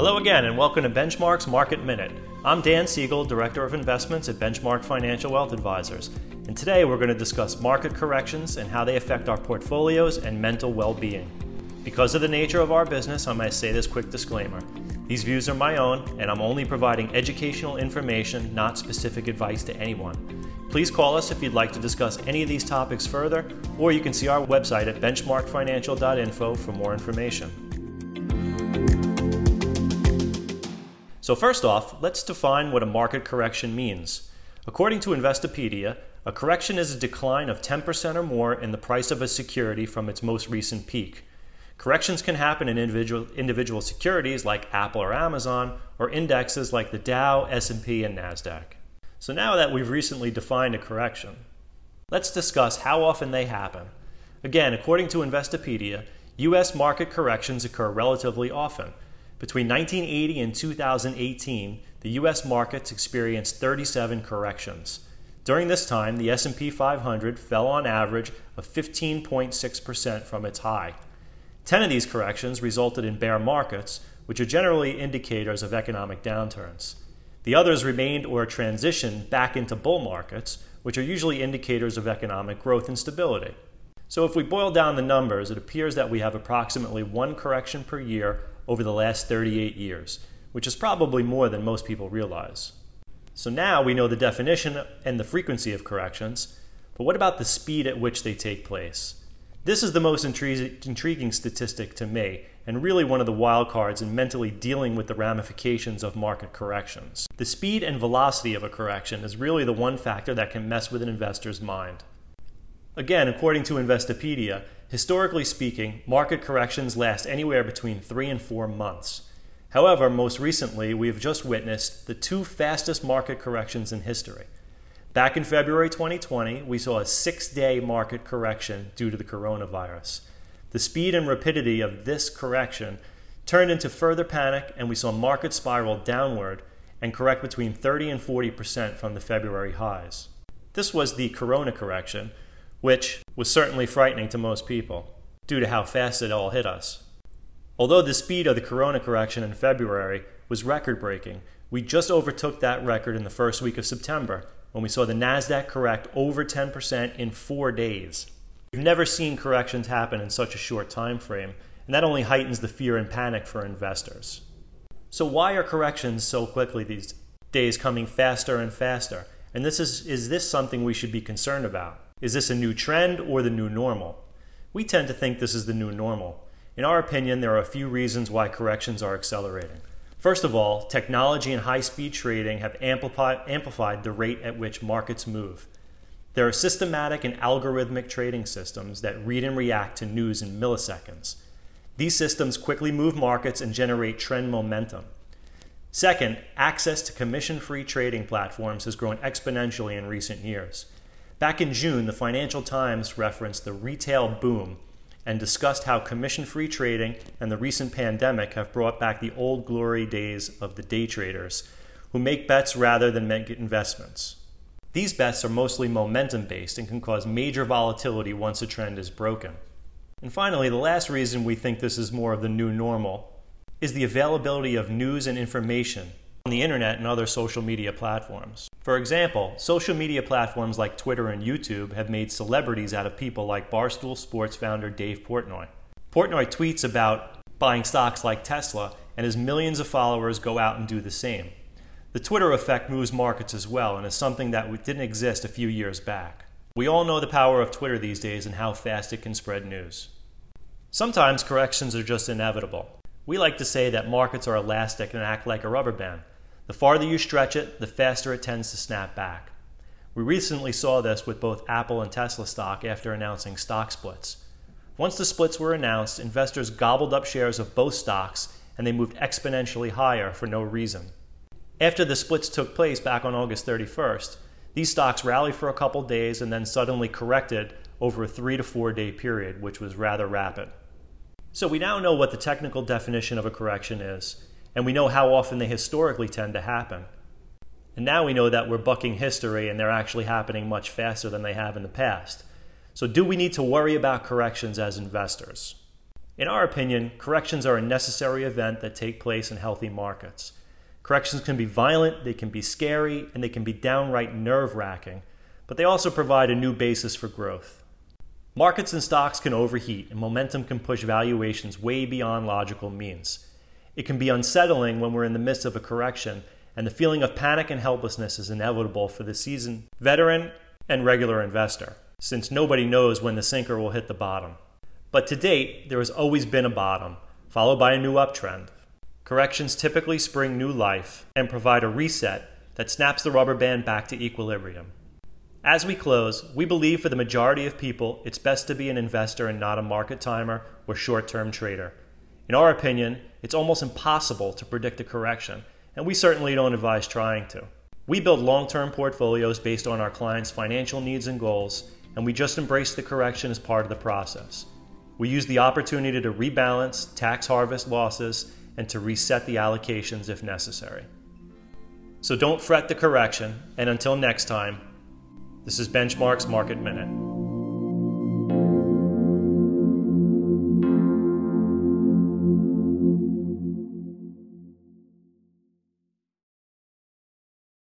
Hello again, and welcome to Benchmark's Market Minute. I'm Dan Segal, Director of Investments at Benchmark Financial Wealth Advisors, and today we're going to discuss market corrections and how they affect our portfolios and mental well being. Because of the nature of our business, I must say this quick disclaimer. These views are my own, and I'm only providing educational information, not specific advice to anyone. Please call us if you'd like to discuss any of these topics further, or you can see our website at benchmarkfinancial.info for more information. So, first off, let's define what a market correction means. According to Investopedia, a correction is a decline of 10% or more in the price of a security from its most recent peak. Corrections can happen in individual, individual securities like Apple or Amazon, or indexes like the Dow, S&P, and Nasdaq. So now that we've recently defined a correction, let's discuss how often they happen. Again, according to Investopedia, US market corrections occur relatively often. Between 1980 and 2018, the US markets experienced 37 corrections. During this time, the S&P 500 fell on average of 15.6% from its high. Ten of these corrections resulted in bear markets, which are generally indicators of economic downturns. The others remained or transitioned back into bull markets, which are usually indicators of economic growth and stability. So, if we boil down the numbers, it appears that we have approximately one correction per year over the last 38 years, which is probably more than most people realize. So, now we know the definition and the frequency of corrections, but what about the speed at which they take place? This is the most intriguing statistic to me, and really one of the wild cards in mentally dealing with the ramifications of market corrections. The speed and velocity of a correction is really the one factor that can mess with an investor's mind. Again, according to Investopedia, historically speaking, market corrections last anywhere between three and four months. However, most recently, we have just witnessed the two fastest market corrections in history. Back in February 2020, we saw a six day market correction due to the coronavirus. The speed and rapidity of this correction turned into further panic, and we saw market spiral downward and correct between 30 and 40% from the February highs. This was the corona correction, which was certainly frightening to most people due to how fast it all hit us. Although the speed of the corona correction in February was record breaking, we just overtook that record in the first week of September when we saw the NASDAQ correct over 10% in four days. We've never seen corrections happen in such a short time frame, and that only heightens the fear and panic for investors. So, why are corrections so quickly these days coming faster and faster? And this is, is this something we should be concerned about? Is this a new trend or the new normal? We tend to think this is the new normal. In our opinion, there are a few reasons why corrections are accelerating. First of all, technology and high speed trading have amplified, the rate at which markets move. There are systematic and algorithmic trading systems that read and react to news in milliseconds. These systems quickly move markets and generate trend momentum. Second, access to commission free trading platforms has grown exponentially in recent years. Back in June, the Financial Times referenced the retail boom and discussed how commission free trading and the recent pandemic have brought back the old glory days of the day traders who make bets rather than make investments. These bets are mostly momentum based and can cause major volatility once a trend is broken. And finally, the last reason we think this is more of the new normal is the availability of news and information on the internet and other social media platforms. For example, social media platforms like Twitter and YouTube have made celebrities out of people like Barstool Sports founder Dave Portnoy. Portnoy tweets about buying stocks like Tesla, and his millions of followers go out and do the same. The Twitter effect moves markets as well and is something that didn't exist a few years back. We all know the power of Twitter these days and how fast it can spread news. Sometimes corrections are just inevitable. We like to say that markets are elastic and act like a rubber band. The farther you stretch it, the faster it tends to snap back. We recently saw this with both Apple and Tesla stock after announcing stock splits. Once the splits were announced, investors gobbled up shares of both stocks and they moved exponentially higher for no reason. After the splits took place back on August 31st, these stocks rallied for a couple days and then suddenly corrected over a three to four day period, which was rather rapid. So we now know what the technical definition of a correction is, and we know how often they historically tend to happen. And now we know that we're bucking history and they're actually happening much faster than they have in the past. So, do we need to worry about corrections as investors? In our opinion, corrections are a necessary event that take place in healthy markets. Corrections can be violent, they can be scary, and they can be downright nerve wracking, but they also provide a new basis for growth. Markets and stocks can overheat, and momentum can push valuations way beyond logical means. It can be unsettling when we're in the midst of a correction, and the feeling of panic and helplessness is inevitable for the seasoned veteran and regular investor, since nobody knows when the sinker will hit the bottom. But to date, there has always been a bottom, followed by a new uptrend. Corrections typically spring new life and provide a reset that snaps the rubber band back to equilibrium. As we close, we believe for the majority of people it's best to be an investor and not a market timer or short term trader. In our opinion, it's almost impossible to predict a correction, and we certainly don't advise trying to. We build long term portfolios based on our clients' financial needs and goals, and we just embrace the correction as part of the process. We use the opportunity to rebalance, tax harvest losses, and to reset the allocations if necessary. So don't fret the correction, and until next time, this is Benchmark's Market Minute.